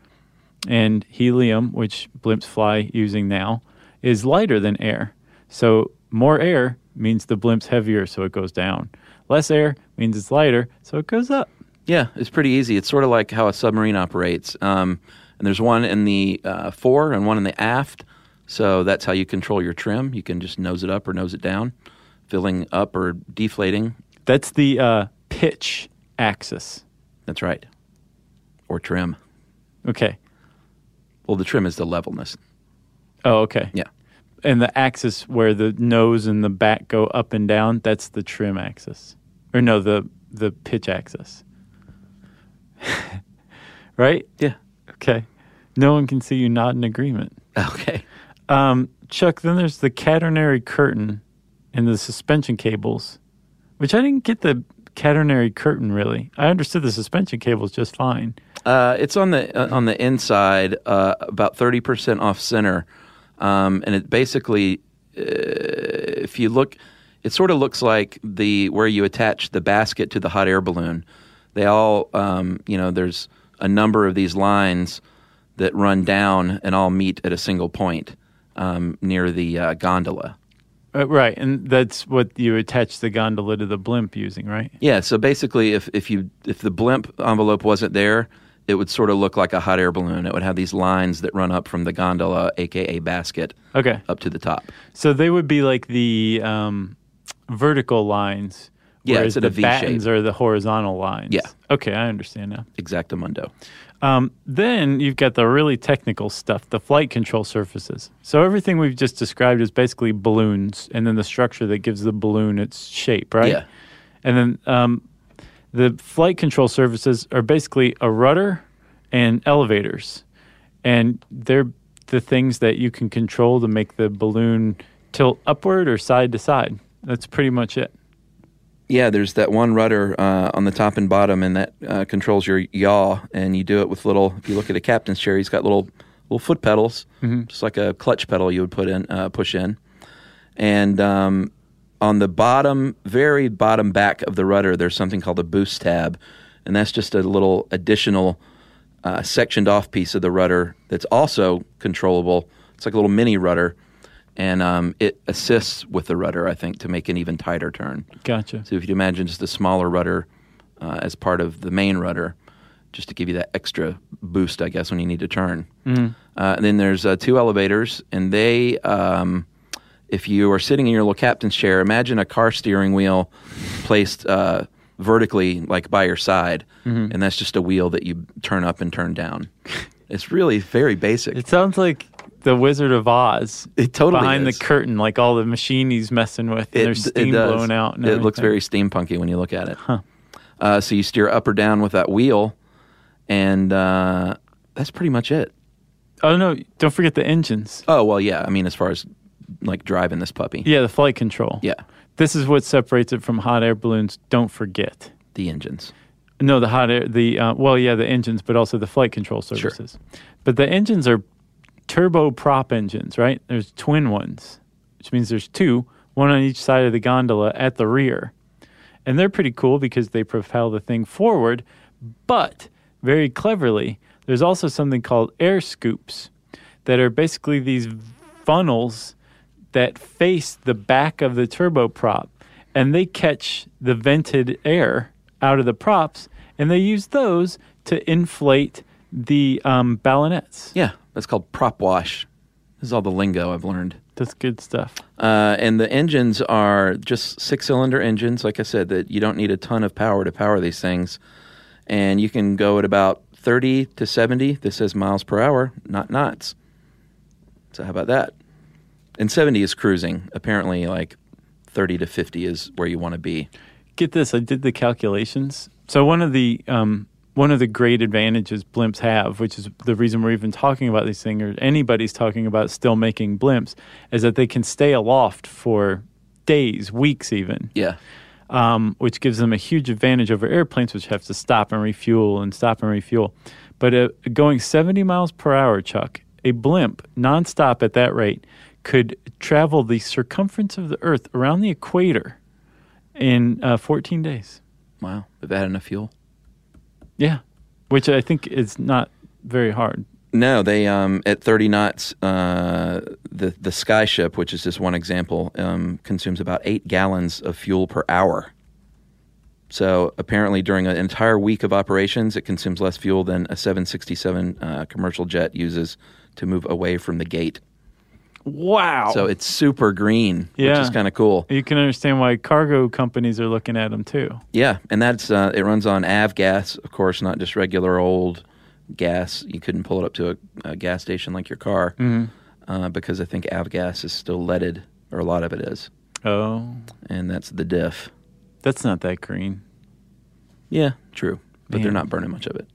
[SPEAKER 4] and helium, which blimps fly using now, is lighter than air. So more air means the blimp's heavier, so it goes down. Less air means it's lighter, so it goes up.
[SPEAKER 2] Yeah, it's pretty easy. It's sort of like how a submarine operates. Um, and there's one in the uh, fore and one in the aft. So that's how you control your trim. You can just nose it up or nose it down, filling up or deflating.
[SPEAKER 4] That's the uh, pitch axis.
[SPEAKER 2] That's right. Or trim.
[SPEAKER 4] Okay.
[SPEAKER 2] Well, the trim is the levelness.
[SPEAKER 4] Oh, okay.
[SPEAKER 2] Yeah.
[SPEAKER 4] And the axis where the nose and the back go up and down, that's the trim axis. Or no, the the pitch axis. right?
[SPEAKER 2] Yeah.
[SPEAKER 4] Okay. No one can see you nod in agreement.
[SPEAKER 2] Okay.
[SPEAKER 4] Um, Chuck, then there's the catenary curtain and the suspension cables, which I didn't get the catenary curtain really. I understood the suspension cables just fine.
[SPEAKER 2] Uh, it's on the uh, on the inside, uh, about thirty percent off center, um, and it basically, uh, if you look, it sort of looks like the where you attach the basket to the hot air balloon. They all, um, you know, there's a number of these lines that run down and all meet at a single point um, near the uh, gondola.
[SPEAKER 4] Uh, right, and that's what you attach the gondola to the blimp using, right?
[SPEAKER 2] Yeah, so basically, if if you if the blimp envelope wasn't there, it would sort of look like a hot air balloon. It would have these lines that run up from the gondola, aka basket,
[SPEAKER 4] Okay.
[SPEAKER 2] up to the top.
[SPEAKER 4] So they would be like the um, vertical lines,
[SPEAKER 2] Yeah,
[SPEAKER 4] whereas
[SPEAKER 2] it's
[SPEAKER 4] the
[SPEAKER 2] a V
[SPEAKER 4] battens
[SPEAKER 2] shape.
[SPEAKER 4] are the horizontal lines.
[SPEAKER 2] Yeah.
[SPEAKER 4] Okay, I understand now.
[SPEAKER 2] Exactamundo.
[SPEAKER 4] Um, then you've got the really technical stuff, the flight control surfaces. So everything we've just described is basically balloons, and then the structure that gives the balloon its shape, right?
[SPEAKER 2] Yeah.
[SPEAKER 4] And then um, the flight control surfaces are basically a rudder and elevators, and they're the things that you can control to make the balloon tilt upward or side to side. That's pretty much it.
[SPEAKER 2] Yeah, there's that one rudder uh, on the top and bottom, and that uh, controls your yaw. And you do it with little. If you look at a captain's chair, he's got little little foot pedals, just like a clutch pedal you would put in, uh, push in. And um, on the bottom, very bottom back of the rudder, there's something called a boost tab, and that's just a little additional uh, sectioned off piece of the rudder that's also controllable. It's like a little mini rudder, and um, it assists with the rudder, I think, to make an even tighter turn.
[SPEAKER 4] Gotcha.
[SPEAKER 2] So if you imagine just a smaller rudder uh, as part of the main rudder, just to give you that extra boost, I guess, when you need to turn. Uh, and then there's uh, two elevators, and they, um, if you are sitting in your little captain's chair, imagine a car steering wheel placed uh, vertically, like by your side, and that's just a wheel that you turn up and turn down. It's really very basic.
[SPEAKER 4] It sounds like the Wizard of Oz.
[SPEAKER 2] It totally
[SPEAKER 4] behind
[SPEAKER 2] is.
[SPEAKER 4] the curtain, like all the machine he's messing with. And there's
[SPEAKER 2] it
[SPEAKER 4] steam
[SPEAKER 2] does.
[SPEAKER 4] blowing out. And
[SPEAKER 2] it looks very steampunky when you look at it. Uh, so you steer up or down with that wheel, and uh, that's pretty much it.
[SPEAKER 4] Oh no! Don't forget the engines.
[SPEAKER 2] Oh well, yeah. I mean, as far as like driving this puppy.
[SPEAKER 4] Yeah, the flight control.
[SPEAKER 2] Yeah,
[SPEAKER 4] This is what separates it from hot air balloons. Don't forget.
[SPEAKER 2] the engines.
[SPEAKER 4] No, the hot air, the uh, well, yeah, the engines, but also the flight control surfaces. But the engines are turbo prop engines, right? There's twin ones, which means there's two, one on each side of the gondola at the rear, and they're pretty cool because they propel the thing forward. But very cleverly, there's also something called air scoops that are basically these funnels that face the back of the turboprop and they catch the vented air out of the props and they use those to inflate the um, ballonets.
[SPEAKER 2] Yeah, that's called prop wash. This is all the lingo I've learned.
[SPEAKER 4] That's good stuff.
[SPEAKER 2] Uh, and the engines are just six cylinder engines. Like I said, that you don't need a ton of power to power these things. And you can go at about 30 to 70. This says miles per hour, not knots. So, how about that? And 70 is cruising. Apparently, like 30 to 50 is where you want to be.
[SPEAKER 4] Get this, I did the calculations. So one of the um, one of the great advantages blimps have, which is the reason we're even talking about these things, or anybody's talking about still making blimps, is that they can stay aloft for days, weeks, even.
[SPEAKER 2] Yeah.
[SPEAKER 4] um, which gives them a huge advantage over airplanes, which have to stop and refuel and stop and refuel. But uh, going 70 miles per hour, Chuck, a blimp nonstop at that rate could travel the circumference of the Earth around the equator in uh, 14 days.
[SPEAKER 2] Wow. They've had enough fuel.
[SPEAKER 4] Yeah, which I think is not very hard.
[SPEAKER 2] No, they um, at 30 knots. Uh, the the Skyship, which is just one example, um, consumes about eight gallons of fuel per hour. So apparently, during an entire week of operations, it consumes less fuel than a 767 uh, commercial jet uses to move away from the gate.
[SPEAKER 4] Wow.
[SPEAKER 2] So it's super green, which
[SPEAKER 4] Yeah.
[SPEAKER 2] is kind of cool.
[SPEAKER 4] you can understand why cargo companies are looking at them too.
[SPEAKER 2] Yeah, and that's uh, it runs on avgas, of course, not just regular old gas. You couldn't pull it up to a, a gas station like your car uh, because I think avgas is still leaded, or a lot of it is,
[SPEAKER 4] Oh,
[SPEAKER 2] and that's the diff.
[SPEAKER 4] that's not that green.
[SPEAKER 2] Yeah, true, but they're not burning much of it.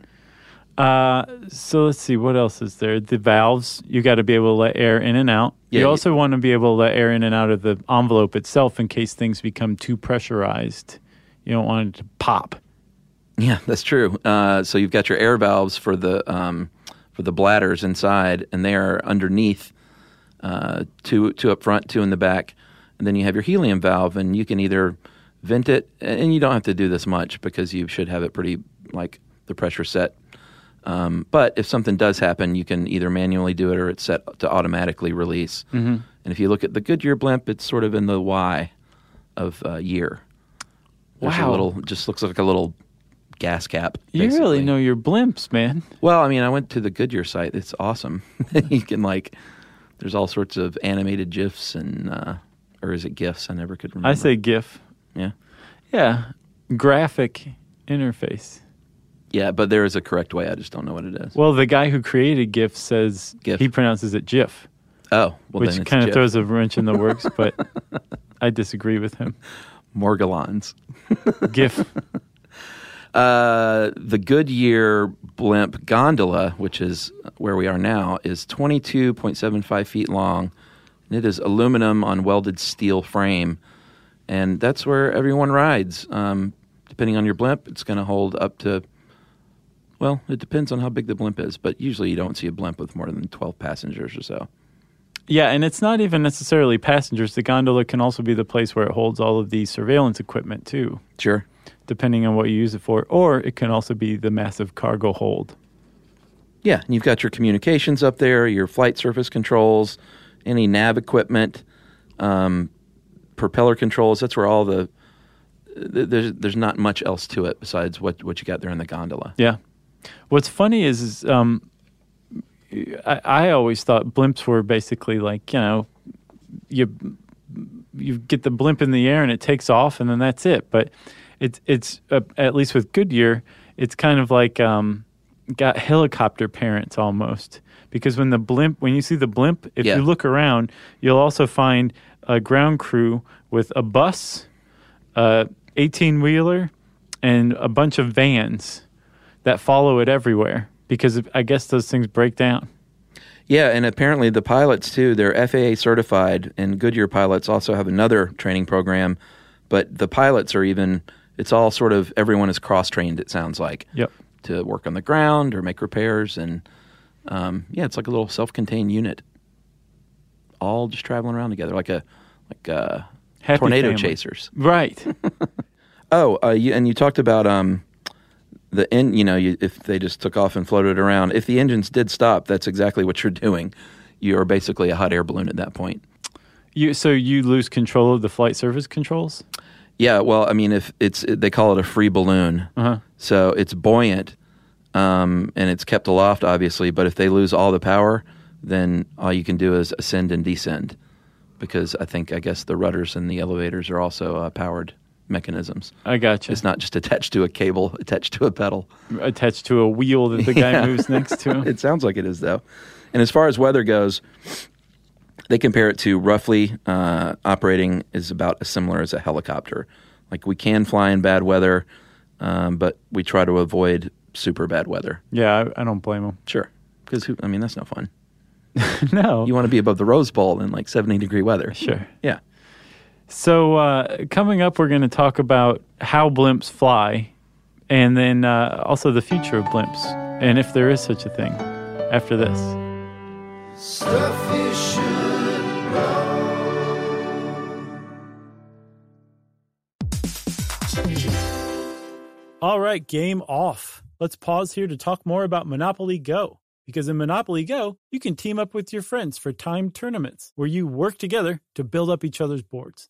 [SPEAKER 4] Uh, so let's see what else is there. The valves you got to be able to let air in and out.
[SPEAKER 2] Yeah,
[SPEAKER 4] you also want to be able to let air in and out of the envelope itself in case things become too pressurized. You don't want it to pop.
[SPEAKER 2] Yeah, that's true. Uh, so you've got your air valves for the um, for the bladders inside, and they are underneath, uh, two two up front, two in the back, and then you have your helium valve, and you can either vent it, and you don't have to do this much because you should have it pretty like the pressure set. Um, but if something does happen, you can either manually do it or it's set to automatically release. Mm-hmm. And if you look at the Goodyear blimp, it's sort of in the Y of uh, year. There's a
[SPEAKER 4] Wow.
[SPEAKER 2] little, just looks like a little gas cap.
[SPEAKER 4] You really know your blimps, man.
[SPEAKER 2] Well, I mean, I went to the Goodyear site. It's awesome. you can like, there's all sorts of animated gifs and, uh, or is it gifs? I never could remember.
[SPEAKER 4] I say GIF.
[SPEAKER 2] yeah,
[SPEAKER 4] Yeah, graphic interface.
[SPEAKER 2] Yeah, but there is a correct way. I just don't know what it is.
[SPEAKER 4] Well, the guy who created GIF says
[SPEAKER 2] GIF.
[SPEAKER 4] he pronounces it GIF,
[SPEAKER 2] oh, well,
[SPEAKER 4] which kind of throws a wrench in the works. but I disagree with him.
[SPEAKER 2] Morgellons.
[SPEAKER 4] GIF.
[SPEAKER 2] Uh, the Goodyear blimp gondola, which is where we are now, is 22.75 feet long. And it is aluminum on welded steel frame. And that's where everyone rides. Um, depending on your blimp, it's going to hold up to, well, it depends on how big the blimp is, but usually you don't see a blimp with more than 12 passengers or so.
[SPEAKER 4] Yeah, and it's not even necessarily passengers. The gondola can also be the place where it holds all of the surveillance equipment too,
[SPEAKER 2] Sure.
[SPEAKER 4] depending on what you use it for. Or it can also be the massive cargo hold.
[SPEAKER 2] Yeah, and you've got your communications up there, your flight surface controls, any nav equipment, um, propeller controls. That's where all the there's there's not much else to it besides what what you got there in the gondola.
[SPEAKER 4] Yeah. What's funny is, is um, I, I always thought blimps were basically like you know, you you get the blimp in the air and it takes off and then that's it. But it's it's uh, at least with Goodyear, it's kind of like um, got helicopter parents almost because when the blimp when you see the blimp, if
[SPEAKER 2] Yeah.
[SPEAKER 4] you look around, you'll also find a ground crew with a bus, a eighteen wheeler, and a bunch of vans that follow it everywhere because I guess those things break down.
[SPEAKER 2] Yeah, and apparently the pilots too, they're FAA certified, and Goodyear pilots also have another training program. But the pilots are even, it's all sort of, everyone is cross trained, it sounds like,
[SPEAKER 4] Yep.
[SPEAKER 2] to work on the ground or make repairs. And um, yeah, it's like a little self contained unit, all just traveling around together, like a, like a
[SPEAKER 4] Happy
[SPEAKER 2] tornado
[SPEAKER 4] family.
[SPEAKER 2] chasers.
[SPEAKER 4] Right.
[SPEAKER 2] Oh, uh, you, and you talked about um, the en- You know, you, if they just took off and floated around, if the engines did stop, that's exactly what you're doing. You are basically a hot air balloon at that point.
[SPEAKER 4] you so you lose control of the flight surface controls.
[SPEAKER 2] Yeah, well, I mean, if it's they call it a free balloon,
[SPEAKER 4] Uh-huh.
[SPEAKER 2] so it's buoyant um, and it's kept aloft, obviously. But if they lose all the power, then all you can do is ascend and descend, because I think I guess the rudders and the elevators are also uh, powered mechanisms.
[SPEAKER 4] I gotcha.
[SPEAKER 2] It's not just attached to a cable, attached to a pedal.
[SPEAKER 4] attached to a wheel that the guy
[SPEAKER 2] Yeah.
[SPEAKER 4] moves next to.
[SPEAKER 2] it sounds like it is, though. And as far as weather goes, they compare it to roughly uh, operating is about as similar as a helicopter. Like we can fly in bad weather, um, but we try to avoid super bad weather.
[SPEAKER 4] yeah, I, I don't blame them.
[SPEAKER 2] Sure, because I mean that's no fun.
[SPEAKER 4] no.
[SPEAKER 2] You want to be above the Rose Bowl in like seventy degree weather.
[SPEAKER 4] sure.
[SPEAKER 2] Yeah.
[SPEAKER 4] So uh, coming up, we're going to talk about how blimps fly, and then uh, also the future of blimps, and if there is such a thing. After this. All right, game off. Let's pause here to talk more about Monopoly Go. Because in Monopoly Go, you can team up with your friends for timed tournaments where you work together to build up each other's boards.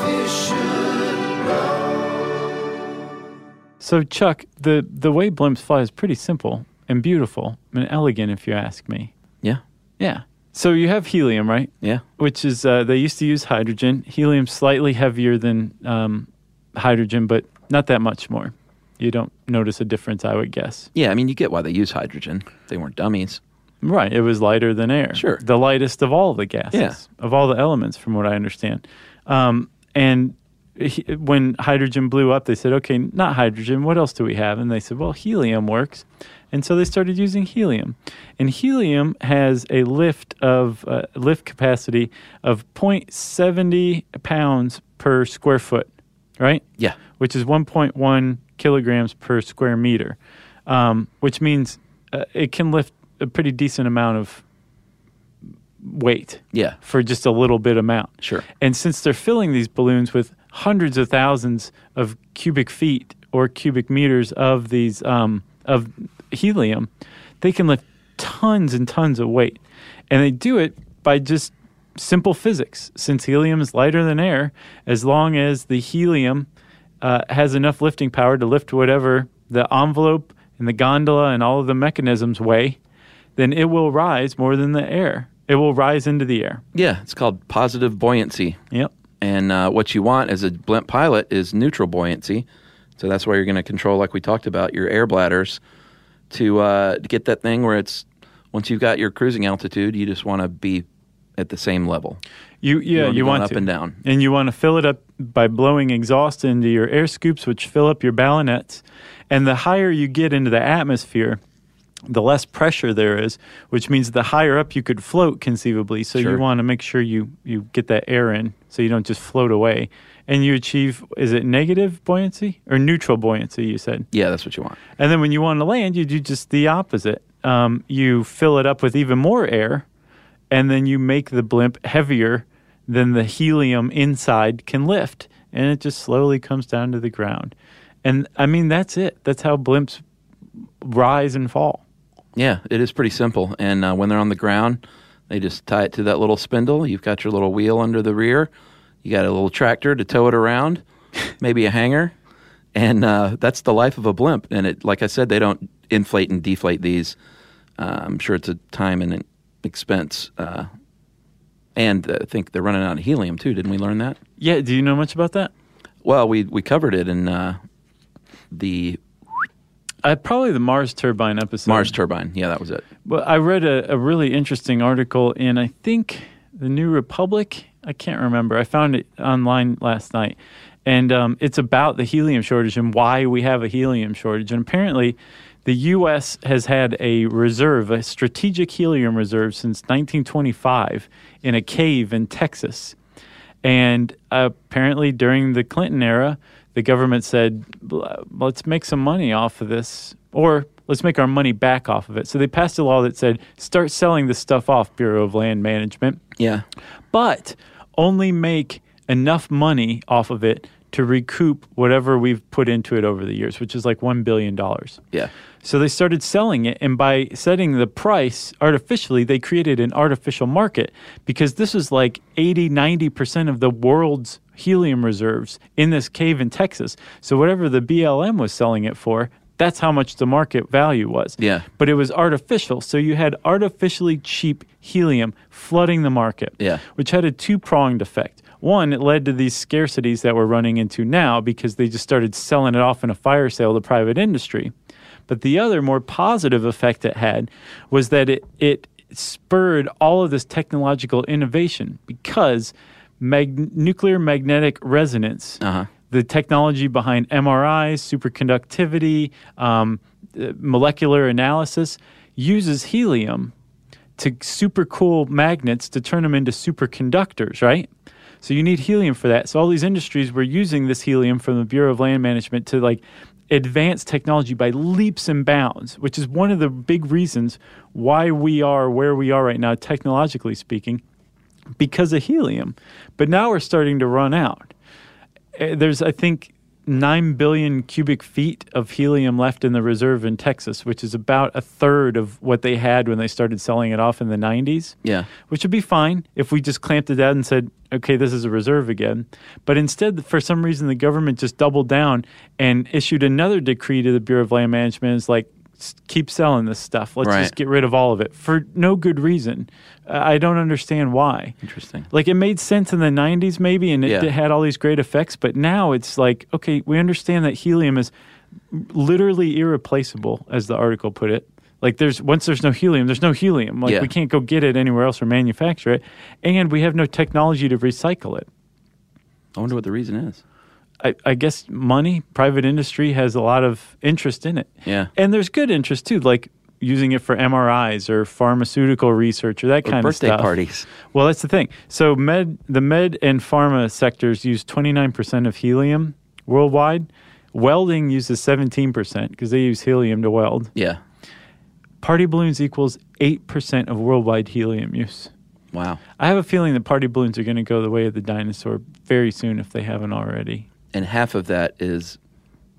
[SPEAKER 4] So, Chuck, the, the way blimps fly is pretty simple. and beautiful and elegant, if you ask me.
[SPEAKER 2] Yeah.
[SPEAKER 4] Yeah. So you have helium, right?
[SPEAKER 2] Yeah.
[SPEAKER 4] Which is uh, they used to use hydrogen. Helium's slightly heavier than um, hydrogen, but not that much more. You don't notice a difference, I would guess.
[SPEAKER 2] Yeah. I mean, you get why they use hydrogen. They weren't dummies.
[SPEAKER 4] Right. It was lighter than air.
[SPEAKER 2] Sure.
[SPEAKER 4] The lightest of all the gases,
[SPEAKER 2] Yeah.
[SPEAKER 4] of all the elements, from what I understand. Um, and he, when hydrogen blew up, they said, okay, not hydrogen. What else do we have? And they said, well, helium works. And so they started using helium. And helium has a lift of uh, lift capacity of 0.70 pounds per square foot, right?
[SPEAKER 2] Yeah.
[SPEAKER 4] which is 1.1 kilograms per square meter, um, which means uh, it can lift a pretty decent amount of weight
[SPEAKER 2] Yeah.
[SPEAKER 4] for just a little bit amount.
[SPEAKER 2] Sure.
[SPEAKER 4] And since they're filling these balloons with hundreds of thousands of cubic feet or cubic meters of these um, of helium, they can lift tons and tons of weight, and they do it by just simple physics. Since helium is lighter than air, as long as the helium uh, has enough lifting power to lift whatever the envelope and the gondola and all of the mechanisms weigh, then it will rise more than the air. It will rise into the air.
[SPEAKER 2] Yeah. It's called positive buoyancy.
[SPEAKER 4] Yep.
[SPEAKER 2] And uh, what you want as a blimp pilot is neutral buoyancy. So that's why you're going to control, like we talked about, your air bladders to, uh, to get that thing where it's once you've got your cruising altitude, you just want to be at the same level.
[SPEAKER 4] You yeah,
[SPEAKER 2] wanna
[SPEAKER 4] you want
[SPEAKER 2] up
[SPEAKER 4] to.
[SPEAKER 2] and down.
[SPEAKER 4] and you want to fill it up by blowing exhaust into your air scoops, which fill up your ballonets. And the higher you get into the atmosphere, the less pressure there is, which means the higher up you could float conceivably. So
[SPEAKER 2] Sure.
[SPEAKER 4] you want to make sure you you get that air in, so you don't just float away. And you achieve is it negative buoyancy or neutral buoyancy? You said.
[SPEAKER 2] Yeah, that's what you want.
[SPEAKER 4] And then when you want to land, you do just the opposite. Um, you fill it up with even more air, and then you make the blimp heavier than the helium inside can lift. And it just slowly comes down to the ground. And I mean, that's it. That's how blimps rise and fall.
[SPEAKER 2] Yeah, it is pretty simple. And uh, when they're on the ground, they just tie it to that little spindle. You've got your little wheel under the rear. You got a little tractor to tow it around, maybe a hanger, and uh, that's the life of a blimp. And it, like I said, they don't inflate and deflate these. Uh, I'm sure it's a time and an expense. Uh, and uh, I think they're running out of helium too. Didn't we learn that?
[SPEAKER 4] Yeah. Do you know much about that?
[SPEAKER 2] Well, we we covered it in uh, the
[SPEAKER 4] Uh, probably the Mars turbine episode.
[SPEAKER 2] Mars turbine. Yeah, that was it.
[SPEAKER 4] Well, I read a, a really interesting article in, I think, the New Republic. I can't remember. I found it online last night. And um, it's about the helium shortage and why we have a helium shortage. And apparently, the U.S. has had a reserve, a strategic helium reserve, since 1925 in a cave in Texas. And apparently, during the Clinton era, the government said, let's make some money off of this, or let's make our money back off of it. So they passed a law that said, start selling this stuff off, Bureau of Land Management,
[SPEAKER 2] Yeah,
[SPEAKER 4] but only make enough money off of it to recoup whatever we've put into it over the years, which is like $1 billion.
[SPEAKER 2] yeah,
[SPEAKER 4] So they started selling it, and by setting the price artificially, they created an artificial market because this was like 80, 90% of the world's helium reserves in this cave in Texas. So whatever the BLM was selling it for, that's how much the market value was.
[SPEAKER 2] Yeah.
[SPEAKER 4] But it was artificial. So you had artificially cheap helium flooding the market,
[SPEAKER 2] Yeah.
[SPEAKER 4] which had a two pronged effect. One, it led to these scarcities that we're running into now because they just started selling it off in a fire sale to private industry. But the other more positive effect it had was that it, it spurred all of this technological innovation because mag- nuclear magnetic resonance,
[SPEAKER 2] Uh-huh.
[SPEAKER 4] the technology behind MRIs, superconductivity, um, uh, molecular analysis, uses helium to super cool magnets to turn them into superconductors, right? So you need helium for that. So all these industries were using this helium from the Bureau of Land Management to like advance technology by leaps and bounds, which is one of the big reasons why we are where we are right now, technologically speaking, because of helium. But now we're starting to run out. Uh, There's, I think, 9 billion cubic feet of helium left in the reserve in Texas, which is about a third of what they had when they started selling it off in the 90s
[SPEAKER 2] yeah.
[SPEAKER 4] which would be fine if we just clamped it down and said, okay, this is a reserve again. But instead, for some reason, the government just doubled down and issued another decree to the Bureau of Land Management. It's like, keep selling this stuff. Let's
[SPEAKER 2] Right.
[SPEAKER 4] just get rid of all of it for no good reason. Uh, I don't understand why.
[SPEAKER 2] Interesting.
[SPEAKER 4] Like it made sense in the 90s maybe and it,
[SPEAKER 2] Yeah.
[SPEAKER 4] it had all these great effects, but now it's like, okay, we understand that helium is literally irreplaceable as the article put it. Like there's once there's no helium, there's no helium. Like
[SPEAKER 2] Yeah.
[SPEAKER 4] we can't go get it anywhere else or manufacture it, and we have no technology to recycle it.
[SPEAKER 2] I wonder what the reason is.
[SPEAKER 4] I, I guess money, private industry has a lot of interest in it.
[SPEAKER 2] Yeah.
[SPEAKER 4] And there's good interest too, like using it for MRIs or pharmaceutical research or that
[SPEAKER 2] Or
[SPEAKER 4] kind of stuff.
[SPEAKER 2] Birthday parties.
[SPEAKER 4] Well, that's the thing. So med, the med and pharma sectors use 29% of helium worldwide. Welding uses 17% because they use helium to weld.
[SPEAKER 2] Yeah.
[SPEAKER 4] Party balloons equals 8% of worldwide helium use.
[SPEAKER 2] Wow.
[SPEAKER 4] I have a feeling that party balloons are going to go the way of the dinosaur very soon if they haven't already.
[SPEAKER 2] And half of that is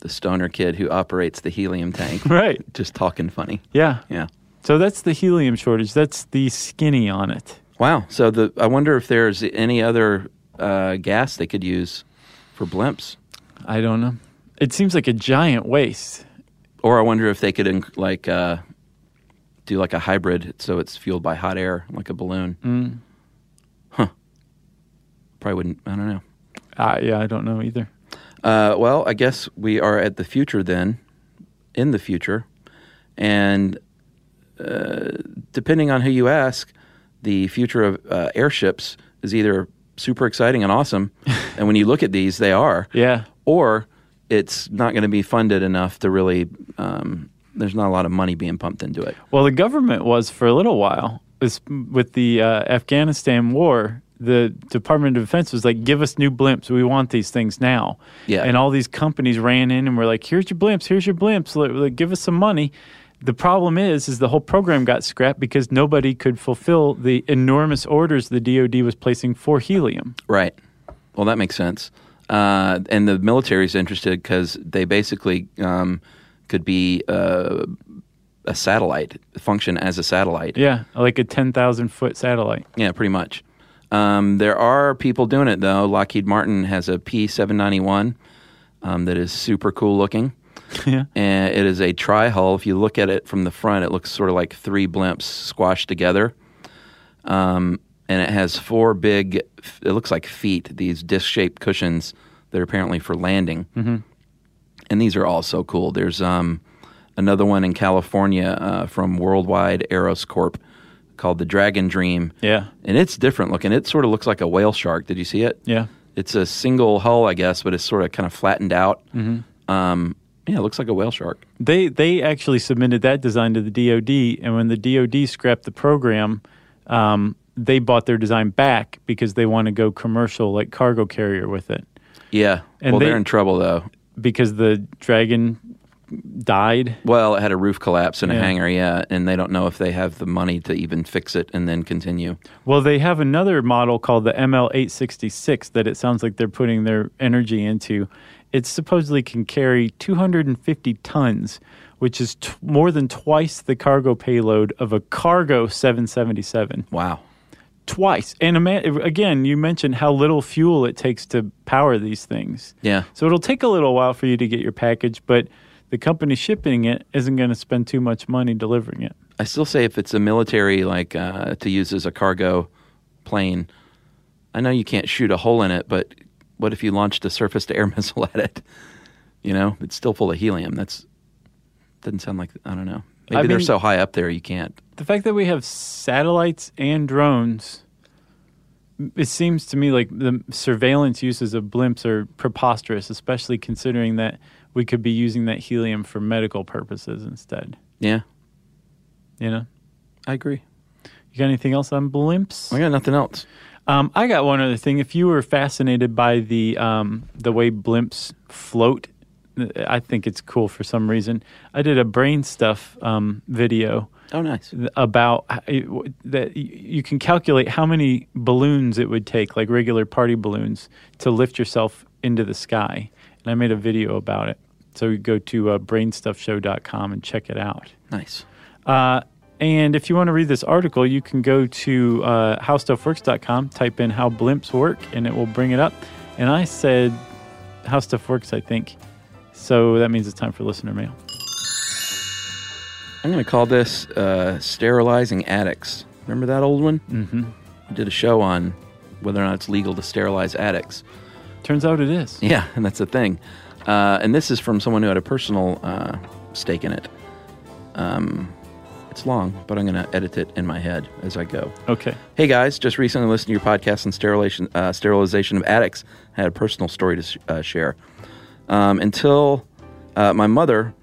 [SPEAKER 2] the stoner kid who operates the helium tank.
[SPEAKER 4] Right.
[SPEAKER 2] Just talking funny.
[SPEAKER 4] Yeah.
[SPEAKER 2] Yeah.
[SPEAKER 4] So that's the helium shortage. That's the skinny on it.
[SPEAKER 2] Wow. So the I wonder if there's any other uh, gas they could use for blimps,
[SPEAKER 4] I don't know. It seems like a giant waste.
[SPEAKER 2] or I wonder if they could inc- like uh, do like a hybrid, so it's fueled by hot air, like a balloon.
[SPEAKER 4] Mm.
[SPEAKER 2] Huh. Probably wouldn't. I don't know.
[SPEAKER 4] Uh, yeah, I don't know either.
[SPEAKER 2] Uh, well, I guess we are at the future then, in the future, and uh, depending on who you ask, the future of uh, airships is either super exciting and awesome, and when you look at these, they are,
[SPEAKER 4] Yeah.
[SPEAKER 2] or it's not going to be funded enough to really. Um, there's not a lot of money being pumped into it.
[SPEAKER 4] Well, the government was for a little while. This, with the uh, Afghanistan war, the Department of Defense was like, "Give us new blimps. We want these things now."
[SPEAKER 2] Yeah.
[SPEAKER 4] And all these companies ran in and were like, "Here's your blimps. Here's your blimps. Like, like, give us some money." The problem is, is the whole program got scrapped because nobody could fulfill the enormous orders the DoD was placing for helium.
[SPEAKER 2] Right. Well, that makes sense. Uh, and the military is interested because they basically um, could be uh, a satellite, function as a satellite.
[SPEAKER 4] Yeah, like a ten thousand foot satellite.
[SPEAKER 2] Yeah, pretty much. Um, there are people doing it though. Lockheed Martin has a P seven ninety one um, that is super cool looking,
[SPEAKER 4] yeah.
[SPEAKER 2] and it is a tri hull. If you look at it from the front, it looks sort of like three blimps squashed together. Um, and it has four big, it looks like feet, these disc shaped cushions that are apparently for landing. Mm-hmm. And these are all so cool. There's um, another one in California uh, from Worldwide Aeros Corp called the Dragon Dream.
[SPEAKER 4] Yeah.
[SPEAKER 2] And it's different looking. It sort of looks like a whale shark. Did you see it?
[SPEAKER 4] Yeah.
[SPEAKER 2] It's a single hull, I guess, but it's sort of kind of flattened out. Mm-hmm. Um, yeah, it looks like a whale shark.
[SPEAKER 4] They they actually submitted that design to the DoD, and when the DoD scrapped the program, um, they bought their design back because they want to go commercial, like cargo carrier with it.
[SPEAKER 2] Yeah.
[SPEAKER 4] And
[SPEAKER 2] well,
[SPEAKER 4] they-
[SPEAKER 2] they're in trouble though.
[SPEAKER 4] Because the Dragon died.
[SPEAKER 2] Well, it had a roof collapse and a hangar, yeah, and they don't know if they have the money to even fix it and then continue.
[SPEAKER 4] Well, they have another model called the ML866 that it sounds like they're putting their energy into. It supposedly can carry 250 tons, which is t- more than twice the cargo payload of a cargo 777.
[SPEAKER 2] Wow.
[SPEAKER 4] twice. And ima- again, you mentioned how little fuel it takes to power these things.
[SPEAKER 2] Yeah.
[SPEAKER 4] So it'll take a little while for you to get your package, but the company shipping it isn't going to spend too much money delivering it.
[SPEAKER 2] I still say if it's a military, like uh, to use as a cargo plane, I know you can't shoot a hole in it, but what if you launched a surface to air missile at it? You know, it's still full of helium. That's doesn't sound like I don't know. Maybe
[SPEAKER 4] I
[SPEAKER 2] they're so high up there you can't.
[SPEAKER 4] The fact that we have satellites and drones, it seems to me like the surveillance uses of blimps are preposterous, especially considering that we could be using that helium for medical purposes instead.
[SPEAKER 2] Yeah,
[SPEAKER 4] You know?
[SPEAKER 2] I agree.
[SPEAKER 4] You got anything else on blimps?
[SPEAKER 2] I got nothing else.
[SPEAKER 4] Um, I got one other thing. If you were fascinated by the um, the way blimps float, I think it's cool for some reason. I did a brain stuff um, video
[SPEAKER 2] Oh, nice.
[SPEAKER 4] about h- that you can calculate how many balloons it would take, like regular party balloons, to lift yourself into the sky. And I made a video about it. So you go to uh, brainstuffshow.com and check it out.
[SPEAKER 2] Nice.
[SPEAKER 4] Uh, and if you want to read this article, you can go to uh, howstuffworks.com, type in how blimps work, and it will bring it up. And I said how stuff works, I think. So that means it's time for listener mail.
[SPEAKER 2] I'm going to call this uh, sterilizing addicts. Remember that old one?
[SPEAKER 4] Mm-hmm.
[SPEAKER 2] We did a show on whether or not it's legal to sterilize addicts.
[SPEAKER 4] Turns out it is.
[SPEAKER 2] Yeah, and that's the thing. Uh, and this is from someone who had a personal uh, stake in it. Um, it's long, but I'm going to edit it in my head as I go.
[SPEAKER 4] Okay.
[SPEAKER 2] Hey guys, just recently listened to your podcast on sterilization, uh, sterilization of addicts. I had a personal story to sh- uh, share. Um, until uh, my mother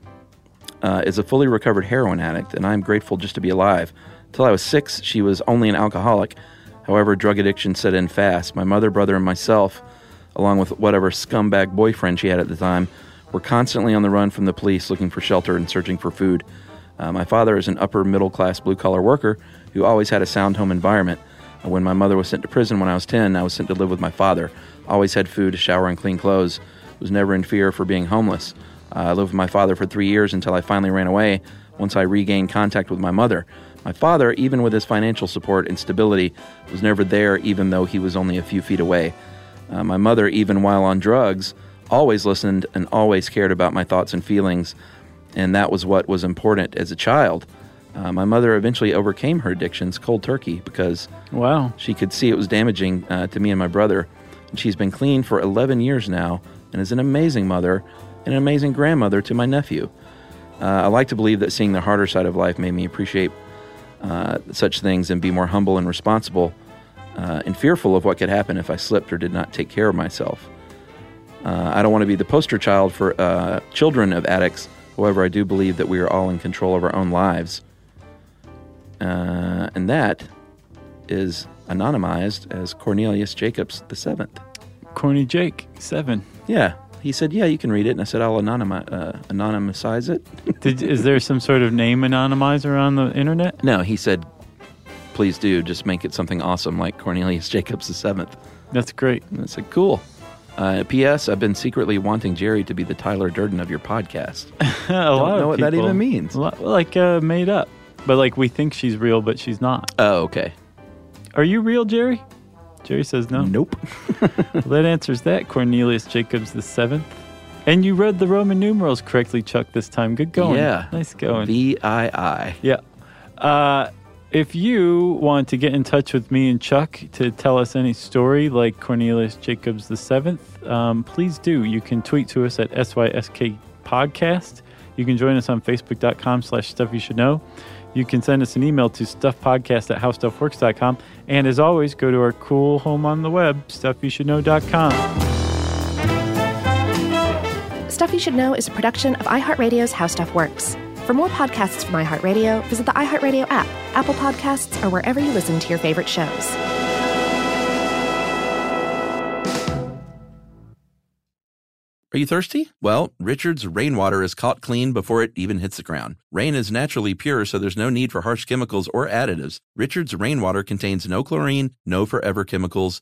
[SPEAKER 2] uh, is a fully recovered heroin addict, and I'm grateful just to be alive. Until I was six, she was only an alcoholic. However, drug addiction set in fast. My mother, brother, and myself, along with whatever scumbag boyfriend she had at the time, were constantly on the run from the police looking for shelter and searching for food. Uh, my father is an upper middle class blue collar worker who always had a sound home environment. Uh, when my mother was sent to prison when I was 10, I was sent to live with my father. Always had food, a shower, and clean clothes. Was never in fear for being homeless. Uh, I lived with my father for three years until I finally ran away once I regained contact with my mother. My father, even with his financial support and stability, was never there, even though he was only a few feet away. Uh, my mother, even while on drugs, always listened and always cared about my thoughts and feelings, and that was what was important as a child. Uh, my mother eventually overcame her addictions cold turkey because
[SPEAKER 4] Wow.
[SPEAKER 2] she could see it was damaging uh, to me and my brother. And she's been clean for 11 years now and is an amazing mother and an amazing grandmother to my nephew. Uh, I like to believe that seeing the harder side of life made me appreciate uh, such things and be more humble and responsible uh, and fearful of what could happen if I slipped or did not take care of myself. Uh, I don't want to be the poster child for uh, children of addicts. However, I do believe that we are all in control of our own lives. Uh, and that is anonymized as Cornelius Jacobs the seventh.
[SPEAKER 4] Corny Jake, seven.
[SPEAKER 2] Yeah, he said, "Yeah, you can read it," and I said, "I'll anonymi- uh, anonymize it."
[SPEAKER 4] Did, is there some sort of name anonymizer on the internet?
[SPEAKER 2] no, he said, "Please do, just make it something awesome like Cornelius Jacobs the seventh.
[SPEAKER 4] That's great.
[SPEAKER 2] And I said, "Cool." Uh, P.S. I've been secretly wanting Jerry to be the Tyler Durden of your podcast.
[SPEAKER 4] a lot of
[SPEAKER 2] know what that even means.
[SPEAKER 4] lot- like uh, made up, but like we think she's real, but she's not.
[SPEAKER 2] Oh, okay.
[SPEAKER 4] Are you real, Jerry? Jerry says no.
[SPEAKER 2] Nope.
[SPEAKER 4] Well, that answers that. Cornelius Jacobs the seventh. And you read the Roman numerals correctly, Chuck. This time, good going.
[SPEAKER 2] Yeah.
[SPEAKER 4] nice going.
[SPEAKER 2] V I I.
[SPEAKER 4] Yeah. Uh, if you want to get in touch with me and Chuck to tell us any story like Cornelius Jacobs the seventh, um, please do. You can tweet to us at SYSK Podcast. You can join us on Facebook.com slash Stuff You Should Know. You can send us an email to stuffpodcast at howstuffworks.com. And as always, go to our cool home on the web, stuffyoushouldknow.com.
[SPEAKER 3] Stuff You Should Know is a production of iHeartRadio's How Stuff Works. For more podcasts from iHeartRadio, visit the iHeartRadio app, Apple Podcasts, or wherever you listen to your favorite shows.
[SPEAKER 6] Are you thirsty? Well, Richard's rainwater is caught clean before it even hits the ground. Rain is naturally pure, so there's no need for harsh chemicals or additives. Richard's rainwater contains no chlorine, no forever chemicals,